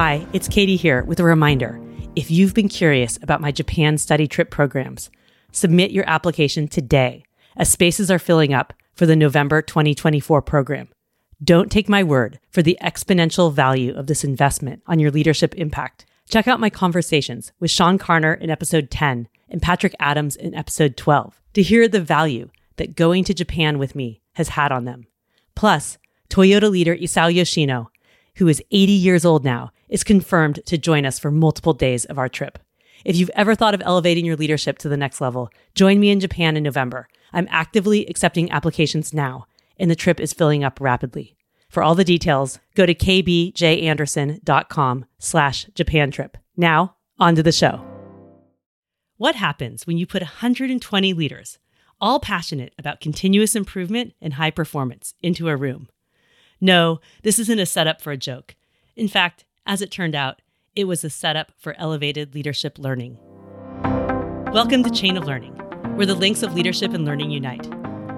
Hi, it's Katie here with a reminder. If you've been curious about my Japan study trip programs, submit your application today as spaces are filling up for the November 2024 program. Don't take my word for the exponential value of this investment on your leadership impact. Check out my conversations with Sean Carner in episode 10 and Patrick Adams in episode 12 to hear the value that going to Japan with me has had on them. Plus, Toyota leader Isao Yoshino, who is 80 years old now, is confirmed to join us for multiple days of our trip. If you've ever thought of elevating your leadership to the next level, join me in Japan in November. I'm actively accepting applications now, and the trip is filling up rapidly. For all the details, go to kbjanderson.com slash Japan trip. Now, on to the show. What happens when you put 120 leaders, all passionate about continuous improvement and high performance, into a room? No, this isn't a setup for a joke. In fact, as it turned out, it was a setup for elevated leadership learning. Welcome to Chain of Learning, where the links of leadership and learning unite.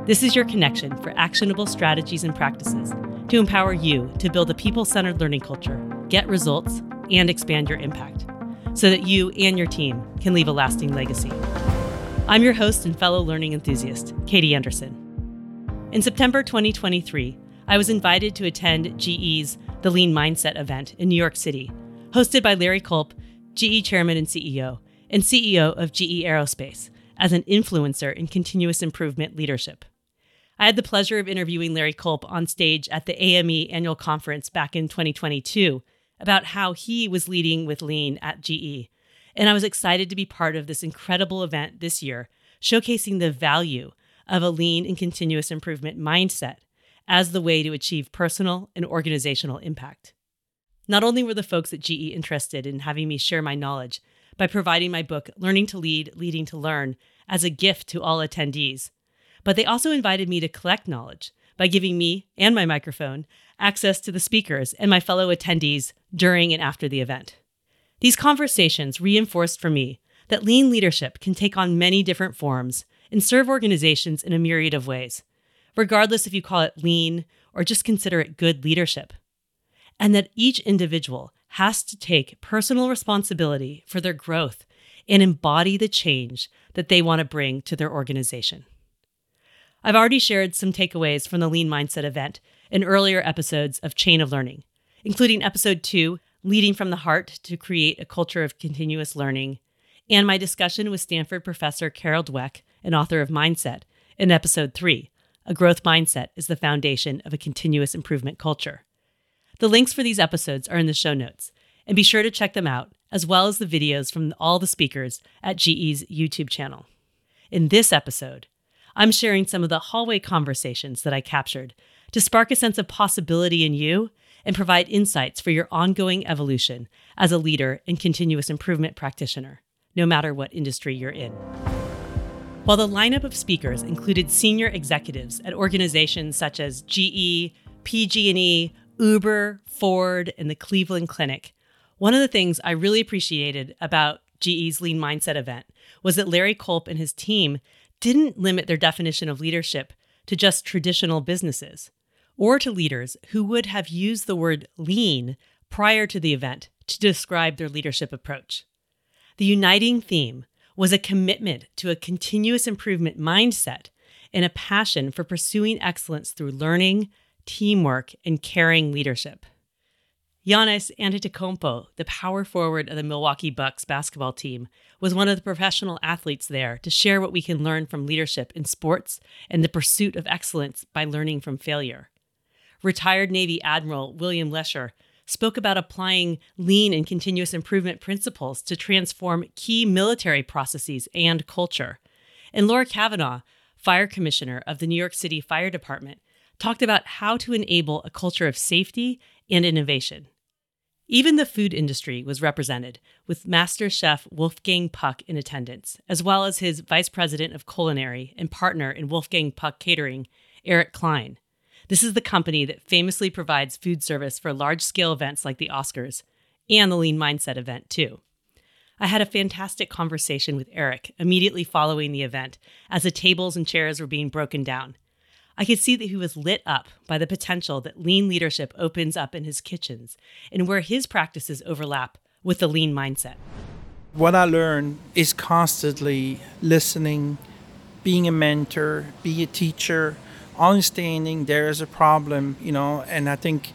This is your connection for actionable strategies and practices to empower you to build a people centered learning culture, get results, and expand your impact so that you and your team can leave a lasting legacy. I'm your host and fellow learning enthusiast, Katie Anderson. In September 2023, I was invited to attend GE's The Lean Mindset event in New York City, hosted by Larry Culp, GE Chairman and CEO, and CEO of GE Aerospace, as an influencer in continuous improvement leadership. I had the pleasure of interviewing Larry Culp on stage at the AME annual conference back in 2022 about how he was leading with lean at GE. And I was excited to be part of this incredible event this year, showcasing the value of a lean and continuous improvement mindset as the way to achieve personal and organizational impact. Not only were the folks at GE interested in having me share my knowledge by providing my book, Learning to Lead, Leading to Learn, as a gift to all attendees, but they also invited me to collect knowledge by giving me and my microphone access to the speakers and my fellow attendees during and after the event. These conversations reinforced for me that lean leadership can take on many different forms and serve organizations in a myriad of ways, regardless if you call it lean or just consider it good leadership. And that each individual has to take personal responsibility for their growth and embody the change that they want to bring to their organization. I've already shared some takeaways from the Lean Mindset event in earlier episodes of Chain of Learning, including episode two, Leading from the Heart to Create a Culture of Continuous Learning, and my discussion with Stanford professor Carol Dweck, an author of Mindset, in episode three, a growth mindset is the foundation of a continuous improvement culture. The links for these episodes are in the show notes, and be sure to check them out, as well as the videos from all the speakers at GE's YouTube channel. In this episode, I'm sharing some of the hallway conversations that I captured to spark a sense of possibility in you and provide insights for your ongoing evolution as a leader and continuous improvement practitioner, no matter what industry you're in. While the lineup of speakers included senior executives at organizations such as GE, PG&E, Uber, Ford, and the Cleveland Clinic, one of the things I really appreciated about GE's Lean Mindset event was that Larry Culp and his team didn't limit their definition of leadership to just traditional businesses or to leaders who would have used the word lean prior to the event to describe their leadership approach. The uniting theme was a commitment to a continuous improvement mindset and a passion for pursuing excellence through learning, teamwork, and caring leadership. Giannis Antetokounmpo, the power forward of the Milwaukee Bucks basketball team, was one of the professional athletes there to share what we can learn from leadership in sports and the pursuit of excellence by learning from failure. Retired Navy Admiral William Lescher spoke about applying lean and continuous improvement principles to transform key military processes and culture. And Laura Kavanagh, fire commissioner of the New York City Fire Department, talked about how to enable a culture of safety and innovation. Even the food industry was represented, with Master Chef Wolfgang Puck in attendance, as well as his Vice President of Culinary and partner in Wolfgang Puck Catering, Eric Klein. This is the company that famously provides food service for large scale events like the Oscars and the Lean Mindset event, too. I had a fantastic conversation with Eric immediately following the event as the tables and chairs were being broken down. I could see that he was lit up by the potential that lean leadership opens up in his kitchens and where his practices overlap with the lean mindset. What I learned is constantly listening, being a mentor, be a teacher, understanding there is a problem, you know, and I think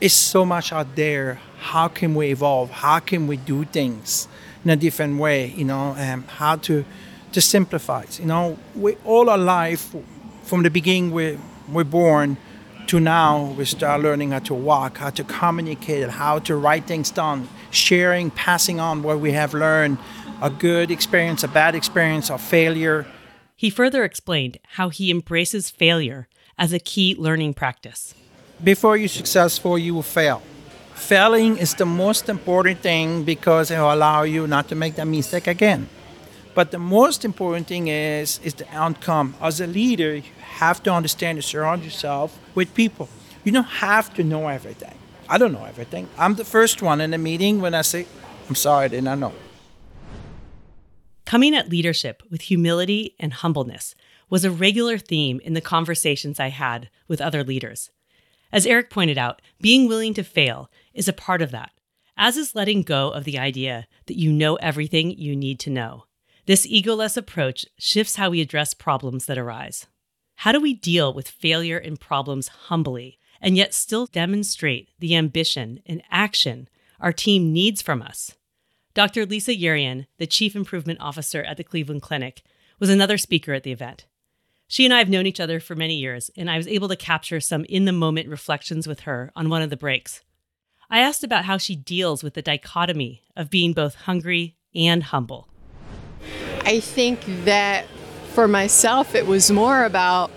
it's so much out there. How can we evolve? How can we do things in a different way? You know, and how to to simplify it. You know, we all our life, from the beginning we we're born to now, we start learning how to walk, how to communicate, how to write things down, sharing, passing on what we have learned, a good experience, a bad experience, a failure. He further explained how he embraces failure as a key learning practice. Before you're successful, you will fail. Failing is the most important thing because it will allow you not to make that mistake again. But the most important thing is is the outcome. As a leader, you have to understand to surround yourself with people. You don't have to know everything. I don't know everything. I'm the first one in the meeting when I say, I'm sorry, I did not know. Coming at leadership with humility and humbleness was a regular theme in the conversations I had with other leaders. As Eric pointed out, being willing to fail is a part of that, as is letting go of the idea that you know everything you need to know. This egoless approach shifts how we address problems that arise. How do we deal with failure and problems humbly and yet still demonstrate the ambition and action our team needs from us? Dr. Lisa Yerian, the Chief Improvement Officer at the Cleveland Clinic, was another speaker at the event. She and I have known each other for many years, and I was able to capture some in the moment reflections with her on one of the breaks. I asked about how she deals with the dichotomy of being both hungry and humble. I think that for myself, it was more about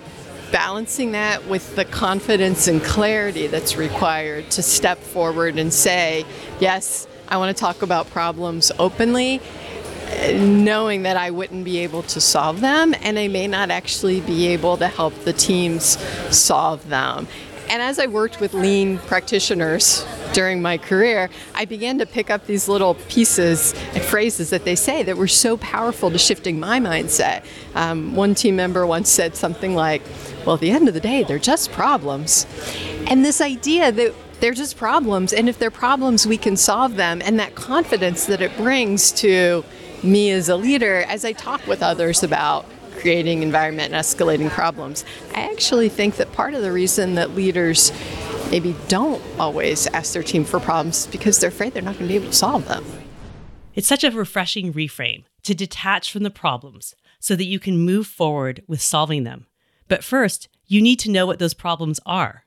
balancing that with the confidence and clarity that's required to step forward and say, yes, I want to talk about problems openly, knowing that I wouldn't be able to solve them and I may not actually be able to help the teams solve them. And as I worked with lean practitioners during my career, I began to pick up these little pieces and phrases that they say that were so powerful to shifting my mindset. Um, one team member once said something like, Well, at the end of the day, they're just problems. And this idea that they're just problems, and if they're problems, we can solve them, and that confidence that it brings to me as a leader as I talk with others about creating environment and escalating problems. I actually think that part of the reason that leaders maybe don't always ask their team for problems because they're afraid they're not going to be able to solve them. It's such a refreshing reframe to detach from the problems so that you can move forward with solving them. But first, you need to know what those problems are.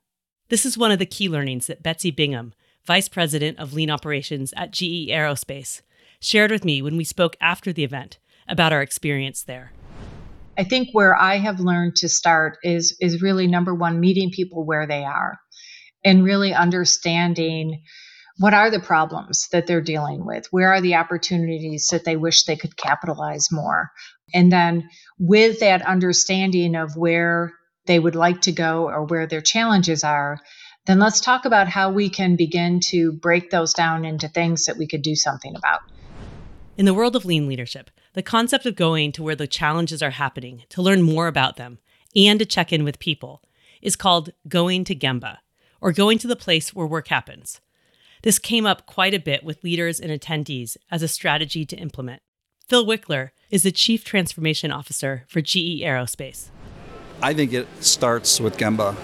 This is one of the key learnings that Betsy Bingham, Vice President of Lean Operations at GE Aerospace, shared with me when we spoke after the event about our experience there. I think where I have learned to start is is really number one meeting people where they are and really understanding what are the problems that they're dealing with where are the opportunities that they wish they could capitalize more and then with that understanding of where they would like to go or where their challenges are then let's talk about how we can begin to break those down into things that we could do something about in the world of lean leadership the concept of going to where the challenges are happening to learn more about them and to check in with people is called going to Gemba, or going to the place where work happens. This came up quite a bit with leaders and attendees as a strategy to implement. Phil Wickler is the Chief Transformation Officer for GE Aerospace. I think it starts with Gemba.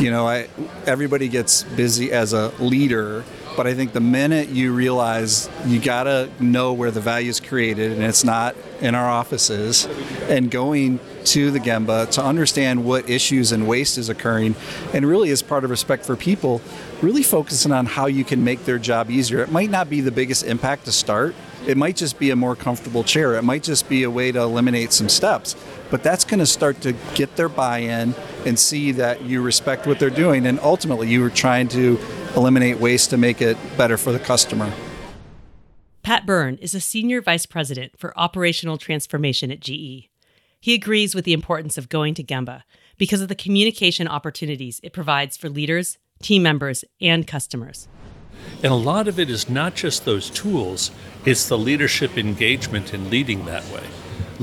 You know, I, everybody gets busy as a leader but I think the minute you realize you got to know where the value is created and it's not in our offices, and going to the Gemba to understand what issues and waste is occurring, and really as part of respect for people, really focusing on how you can make their job easier. It might not be the biggest impact to start, it might just be a more comfortable chair. It might just be a way to eliminate some steps. But that's going to start to get their buy in and see that you respect what they're doing. And ultimately, you are trying to eliminate waste to make it better for the customer. Pat Byrne is a senior vice president for operational transformation at GE. He agrees with the importance of going to Gemba because of the communication opportunities it provides for leaders, team members, and customers. And a lot of it is not just those tools, it's the leadership engagement in leading that way.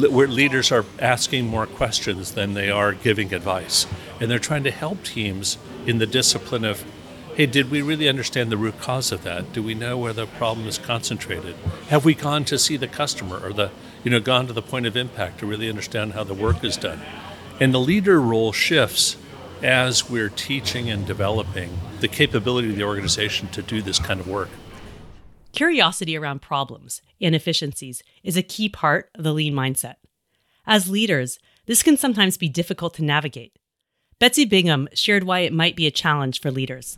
where leaders are asking more questions than they are giving advice. And they're trying to help teams in the discipline of, hey, did we really understand the root cause of that? Do we know where the problem is concentrated? Have we gone to see the customer or the, you know, gone to the point of impact to really understand how the work is done? And the leader role shifts as we're teaching and developing the capability of the organization to do this kind of work. Curiosity around problems and efficiencies is a key part of the lean mindset. As leaders, this can sometimes be difficult to navigate. Betsy Bingham shared why it might be a challenge for leaders.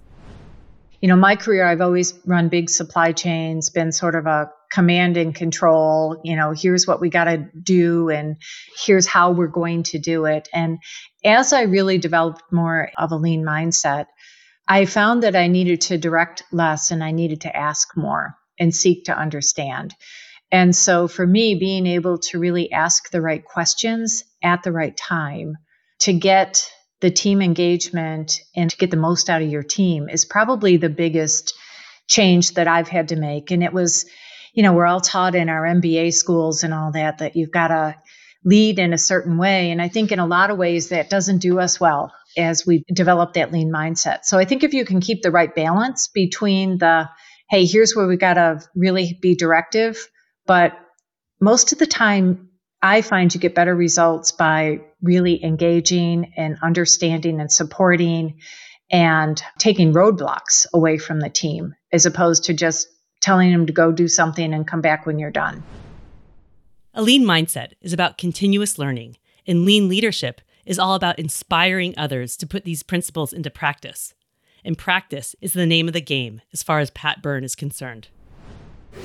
You know, my career, I've always run big supply chains, been sort of a command and control, you know, here's what we got to do and here's how we're going to do it. And as I really developed more of a lean mindset, I found that I needed to direct less and I needed to ask more and seek to understand. And so for me, being able to really ask the right questions at the right time to get the team engagement and to get the most out of your team is probably the biggest change that I've had to make. And it was, you know, we're all taught in our MBA schools and all that that you've got to lead in a certain way. And I think in a lot of ways that doesn't do us well as we develop that lean mindset. So I think if you can keep the right balance between the hey, here's where we got to really be directive. But most of the time, I find you get better results by really engaging and understanding and supporting and taking roadblocks away from the team as opposed to just telling them to go do something and come back when you're done. A lean mindset is about continuous learning, and lean leadership is all about inspiring others to put these principles into practice and practice is the name of the game as far as Pat Byrne is concerned.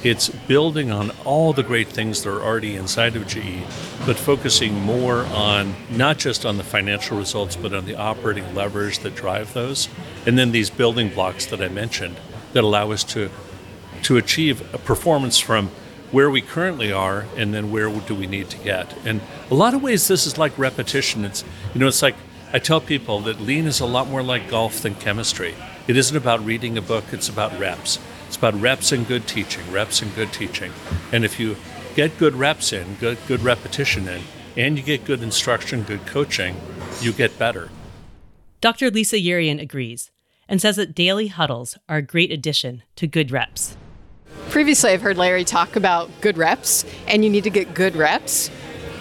It's building on all the great things that are already inside of GE, but focusing more on not just on the financial results, but on the operating levers that drive those. And then these building blocks that I mentioned that allow us to, to achieve a performance from where we currently are and then where do we need to get. And a lot of ways, this is like repetition. It's, you know, it's like I tell people that lean is a lot more like golf than chemistry. It isn't about reading a book, it's about reps. It's about reps and good teaching, reps and good teaching. And if you get good reps in, good, good repetition in, and you get good instruction, good coaching, you get better. Dr. Lisa Yerian agrees and says that daily huddles are a great addition to good reps. Previously, I've heard Larry talk about good reps, and you need to get good reps.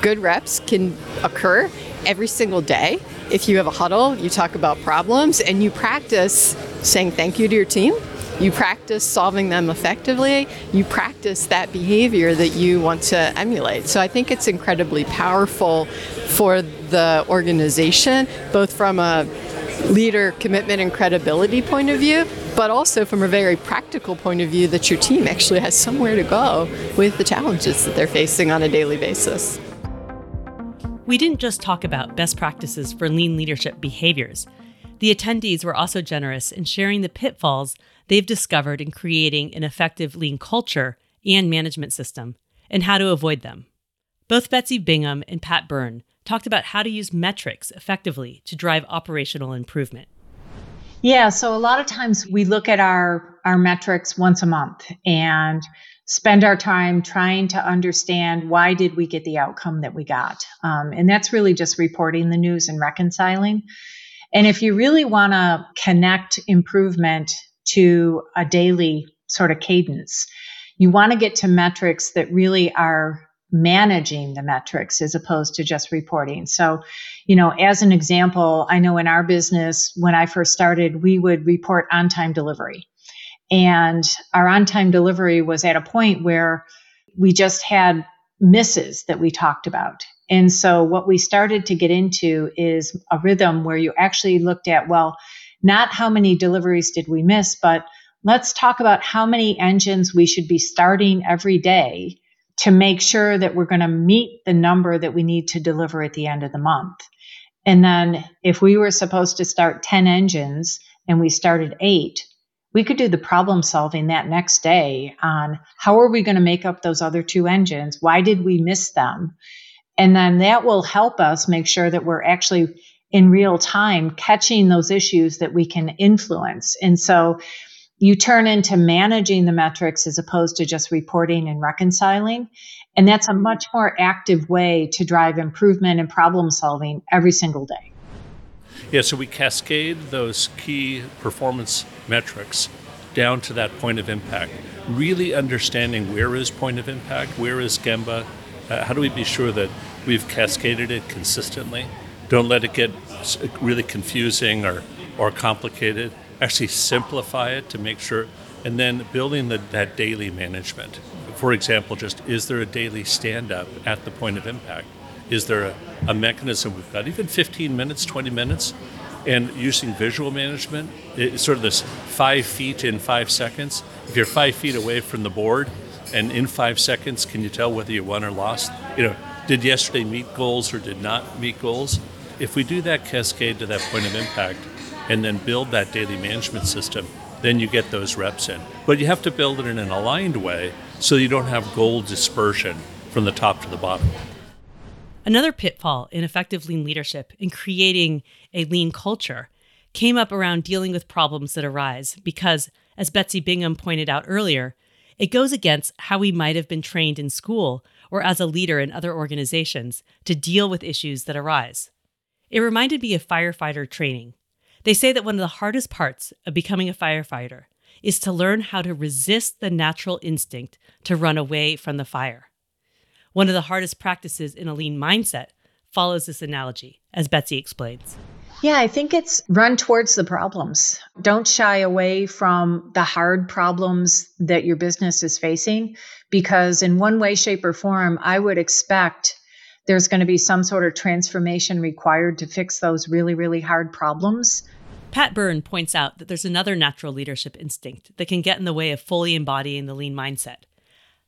Good reps can occur every single day if you have a huddle, you talk about problems and you practice saying thank you to your team. You practice solving them effectively. You practice that behavior that you want to emulate. So I think it's incredibly powerful for the organization, both from a leader commitment and credibility point of view, but also from a very practical point of view that your team actually has somewhere to go with the challenges that they're facing on a daily basis. We didn't just talk about best practices for lean leadership behaviors. The attendees were also generous in sharing the pitfalls they've discovered in creating an effective lean culture and management system and how to avoid them. Both Betsy Bingham and Pat Byrne talked about how to use metrics effectively to drive operational improvement. Yeah, so a lot of times we look at our our metrics once a month and spend our time trying to understand why did we get the outcome that we got um, and that's really just reporting the news and reconciling and if you really want to connect improvement to a daily sort of cadence you want to get to metrics that really are managing the metrics as opposed to just reporting. So, you know, as an example, I know in our business, when I first started, we would report on time delivery. And our on time delivery was at a point where we just had misses that we talked about. And so what we started to get into is a rhythm where you actually looked at, well, not how many deliveries did we miss, but let's talk about how many engines we should be starting every day to make sure that we're going to meet the number that we need to deliver at the end of the month. And then if we were supposed to start 10 engines and we started eight, we could do the problem solving that next day on how are we going to make up those other two engines? Why did we miss them? And then that will help us make sure that we're actually in real time catching those issues that we can influence. And so you turn into managing the metrics as opposed to just reporting and reconciling. And that's a much more active way to drive improvement and problem solving every single day. Yeah, so we cascade those key performance metrics down to that point of impact. Really understanding where is point of impact, where is Gemba, uh, how do we be sure that we've cascaded it consistently? Don't let it get really confusing or, or complicated. Actually, simplify it to make sure, and then building the, that daily management. For example, just is there a daily stand up at the point of impact? Is there a, a mechanism we've got, even 15 minutes, 20 minutes, and using visual management, it's sort of this five feet in five seconds. If you're five feet away from the board, and in five seconds, can you tell whether you won or lost? You know, did yesterday meet goals or did not meet goals? If we do that cascade to that point of impact, and then build that daily management system, then you get those reps in. But you have to build it in an aligned way so you don't have goal dispersion from the top to the bottom. Another pitfall in effective lean leadership in creating a lean culture came up around dealing with problems that arise because, as Betsy Bingham pointed out earlier, it goes against how we might have been trained in school or as a leader in other organizations to deal with issues that arise. It reminded me of firefighter training. They say that one of the hardest parts of becoming a firefighter is to learn how to resist the natural instinct to run away from the fire. One of the hardest practices in a lean mindset follows this analogy, as Betsy explains. Yeah, I think it's run towards the problems. Don't shy away from the hard problems that your business is facing, because in one way, shape, or form, I would expect there's going to be some sort of transformation required to fix those really, really hard problems. Pat Byrne points out that there's another natural leadership instinct that can get in the way of fully embodying the lean mindset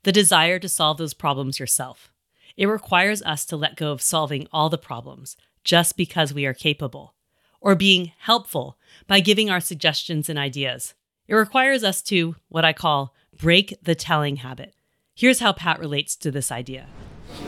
the desire to solve those problems yourself. It requires us to let go of solving all the problems just because we are capable, or being helpful by giving our suggestions and ideas. It requires us to, what I call, break the telling habit. Here's how Pat relates to this idea.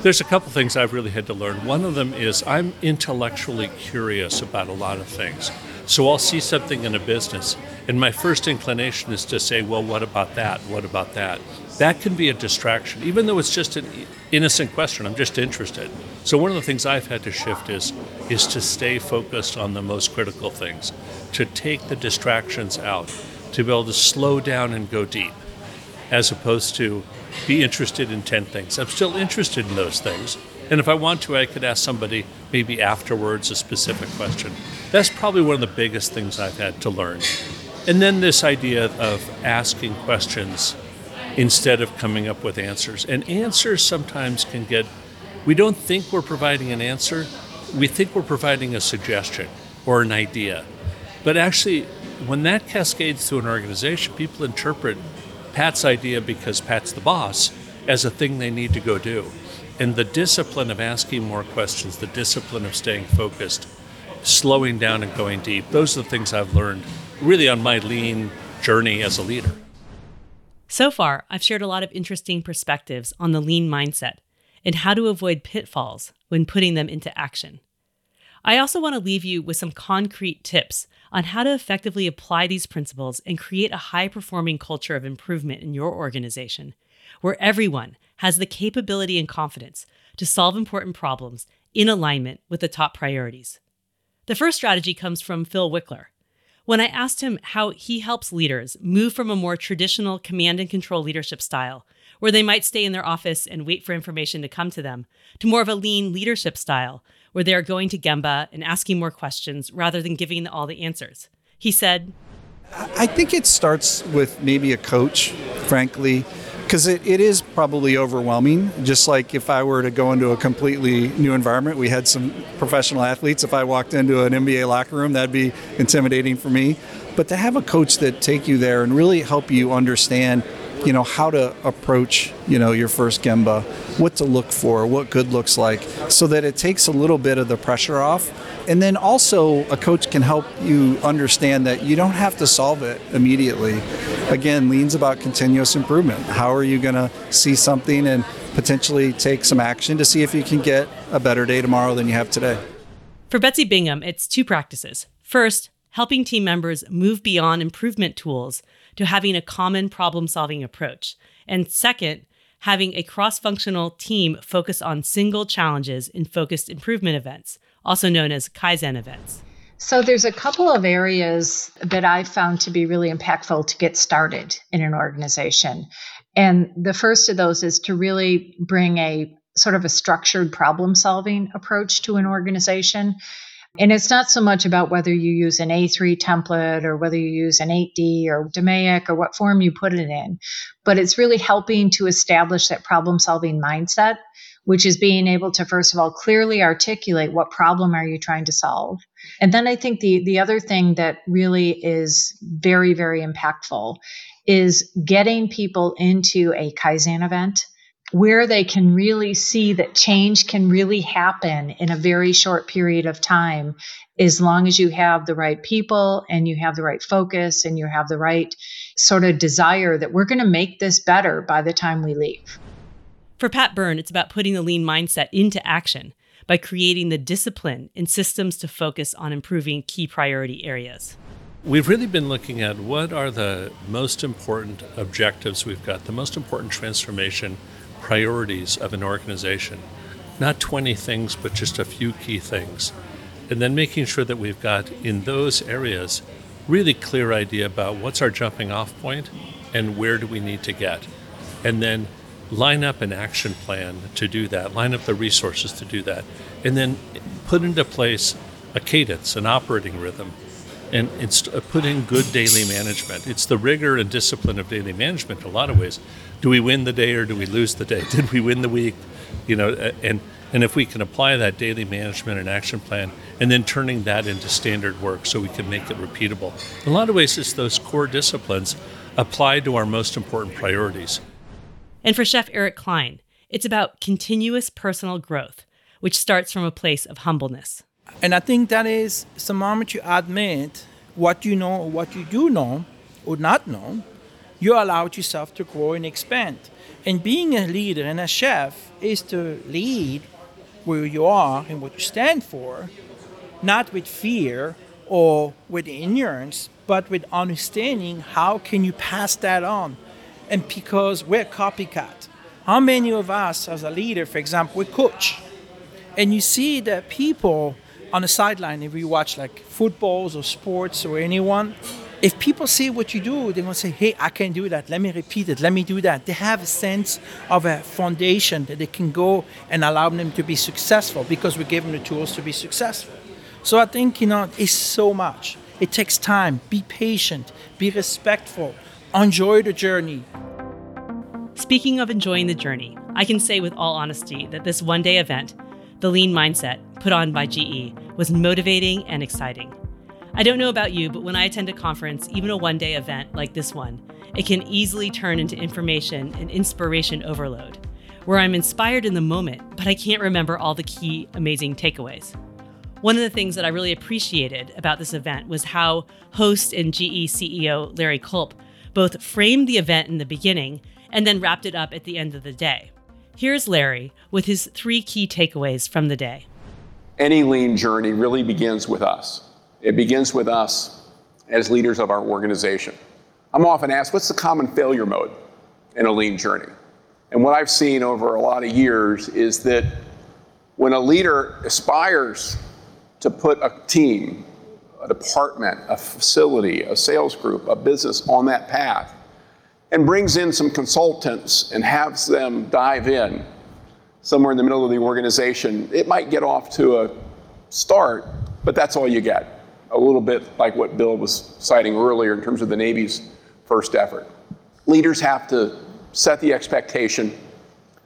There's a couple things I've really had to learn. One of them is I'm intellectually curious about a lot of things. So I'll see something in a business, and my first inclination is to say, well, what about that? What about that? that can be a distraction, even though it's just an innocent question. I'm just interested. So one of the things I've had to shift is is to stay focused on the most critical things, to take the distractions out, to be able to slow down and go deep, as opposed to be interested in ten things. I'm still interested in those things, and if I want to, I could ask somebody maybe afterwards a specific question. That's probably one of the biggest things I've had to learn. And then this idea of asking questions instead of coming up with answers. And answers sometimes can get, we don't think we're providing an answer, we think we're providing a suggestion or an idea. But actually, when that cascades through an organization, people interpret Pat's idea because Pat's the boss as a thing they need to go do. And the discipline of asking more questions, the discipline of staying focused, slowing down and going deep, those are the things I've learned really on my lean journey as a leader. So far, I've shared a lot of interesting perspectives on the lean mindset and how to avoid pitfalls when putting them into action. I also want to leave you with some concrete tips on how to effectively apply these principles and create a high performing culture of improvement in your organization, where everyone has the capability and confidence to solve important problems in alignment with the top priorities. The first strategy comes from Phil Wickler, when I asked him how he helps leaders move from a more traditional command and control leadership style, where they might stay in their office and wait for information to come to them, to more of a lean leadership style, where they are going to Gemba and asking more questions rather than giving all the answers. He said, I think it starts with maybe a coach, frankly, because it, it is probably overwhelming. Just like if I were to go into a completely new environment, we had some professional athletes. If I walked into an NBA locker room, that'd be intimidating for me. But to have a coach that take you there and really help you understand you know how to approach you know your first gemba what to look for what good looks like so that it takes a little bit of the pressure off. And then also a coach can help you understand that you don't have to solve it immediately. Again leans about continuous improvement. How are you going to see something and potentially take some action to see if you can get a better day tomorrow than you have today? For betsy bingham it's two practices. First helping team members move beyond improvement tools to having a common problem solving approach. And second, having a cross functional team focus on single challenges in focused improvement events, also known as Kaizen events. So, there's a couple of areas that I've found to be really impactful to get started in an organization. And the first of those is to really bring a sort of a structured problem solving approach to an organization. And it's not so much about whether you use an A3 template or whether you use an 8D or DMAIC or what form you put it in, but it's really helping to establish that problem solving mindset, which is being able to, first of all, clearly articulate what problem are you trying to solve. And then I think the, the other thing that really is very, very impactful is getting people into a Kaizen event where they can really see that change can really happen in a very short period of time as long as you have the right people and you have the right focus and you have the right sort of desire that we're going to make this better by the time we leave. For Pat Byrne, it's about putting the lean mindset into action by creating the discipline and systems to focus on improving key priority areas. We've really been looking at what are the most important objectives we've got, the most important transformation priorities of an organization. Not 20 things, but just a few key things. And then making sure that we've got in those areas really clear idea about what's our jumping off point and where do we need to get. And then line up an action plan to do that, line up the resources to do that, and then put into place a cadence, an operating rhythm, and it's put in good daily management. It's the rigor and discipline of daily management in a lot of ways do we win the day or do we lose the day? Did we win the week? You know, and and if we can apply that daily management and action plan, and then turning that into standard work so we can make it repeatable. In a lot of ways, it's those core disciplines applied to our most important priorities. And for Chef Eric Klein, it's about continuous personal growth, which starts from a place of humbleness. And I think that is the moment you admit what you know or what you do know or not know, you allow yourself to grow and expand. And being a leader and a chef is to lead where you are and what you stand for, not with fear or with ignorance, but with understanding how can you pass that on. And because we're copycat. How many of us as a leader, for example, we coach, and you see that people on the sideline, if you watch like footballs or sports or anyone, if people see what you do, they will say, hey, I can do that. Let me repeat it. Let me do that. They have a sense of a foundation that they can go and allow them to be successful because we give them the tools to be successful. So I think, you know, it's so much. It takes time. Be patient, be respectful, enjoy the journey. Speaking of enjoying the journey, I can say with all honesty that this one day event, the Lean Mindset, put on by GE, was motivating and exciting. I don't know about you, but when I attend a conference, even a one day event like this one, it can easily turn into information and inspiration overload, where I'm inspired in the moment, but I can't remember all the key amazing takeaways. One of the things that I really appreciated about this event was how host and GE CEO Larry Culp both framed the event in the beginning and then wrapped it up at the end of the day. Here's Larry with his three key takeaways from the day. Any lean journey really begins with us. It begins with us as leaders of our organization. I'm often asked, what's the common failure mode in a lean journey? And what I've seen over a lot of years is that when a leader aspires to put a team, a department, a facility, a sales group, a business on that path, and brings in some consultants and has them dive in somewhere in the middle of the organization, it might get off to a start, but that's all you get a little bit like what Bill was citing earlier in terms of the Navy's first effort. Leaders have to set the expectation,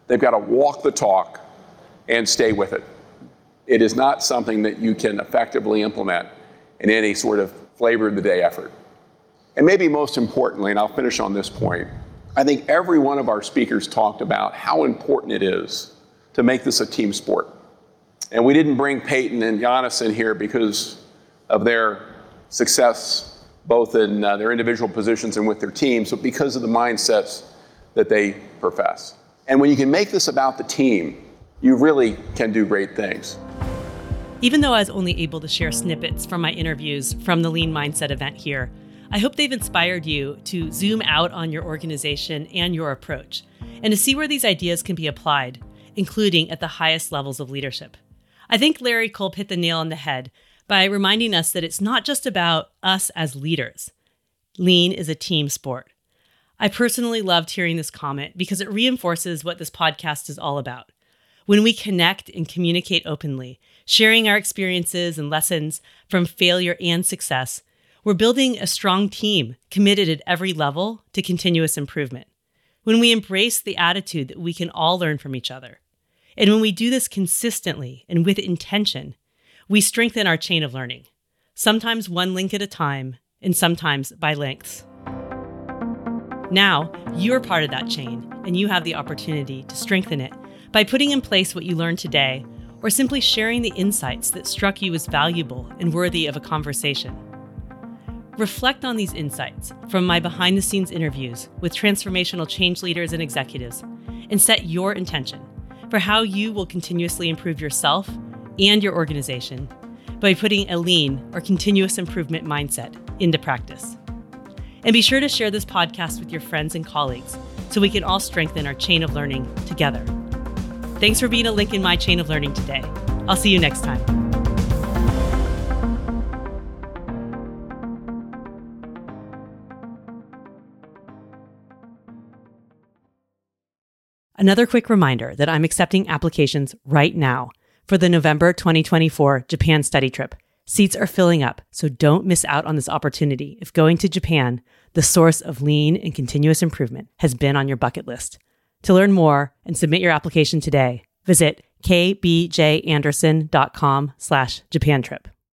they've got to walk the talk and stay with it. It is not something that you can effectively implement in any sort of flavor of the day effort. And maybe most importantly, and I'll finish on this point, I think every one of our speakers talked about how important it is to make this a team sport. And we didn't bring Peyton and Giannis in here because of their success, both in uh, their individual positions and with their teams, but because of the mindsets that they profess. And when you can make this about the team, you really can do great things. Even though I was only able to share snippets from my interviews from the Lean Mindset event here, I hope they've inspired you to zoom out on your organization and your approach and to see where these ideas can be applied, including at the highest levels of leadership. I think Larry Culp hit the nail on the head by reminding us that it's not just about us as leaders. Lean is a team sport. I personally loved hearing this comment because it reinforces what this podcast is all about. When we connect and communicate openly, sharing our experiences and lessons from failure and success, we're building a strong team committed at every level to continuous improvement. When we embrace the attitude that we can all learn from each other, and when we do this consistently and with intention, we strengthen our chain of learning, sometimes one link at a time, and sometimes by lengths. Now, you're part of that chain, and you have the opportunity to strengthen it by putting in place what you learned today or simply sharing the insights that struck you as valuable and worthy of a conversation. Reflect on these insights from my behind the scenes interviews with transformational change leaders and executives and set your intention for how you will continuously improve yourself and your organization by putting a lean or continuous improvement mindset into practice. And be sure to share this podcast with your friends and colleagues so we can all strengthen our chain of learning together. Thanks for being a link in my chain of learning today. I'll see you next time. Another quick reminder that I'm accepting applications right now for the November 2024 Japan study trip. Seats are filling up, so don't miss out on this opportunity if going to Japan, the source of lean and continuous improvement, has been on your bucket list. To learn more and submit your application today, visit kbjanderson.com slash Japan trip.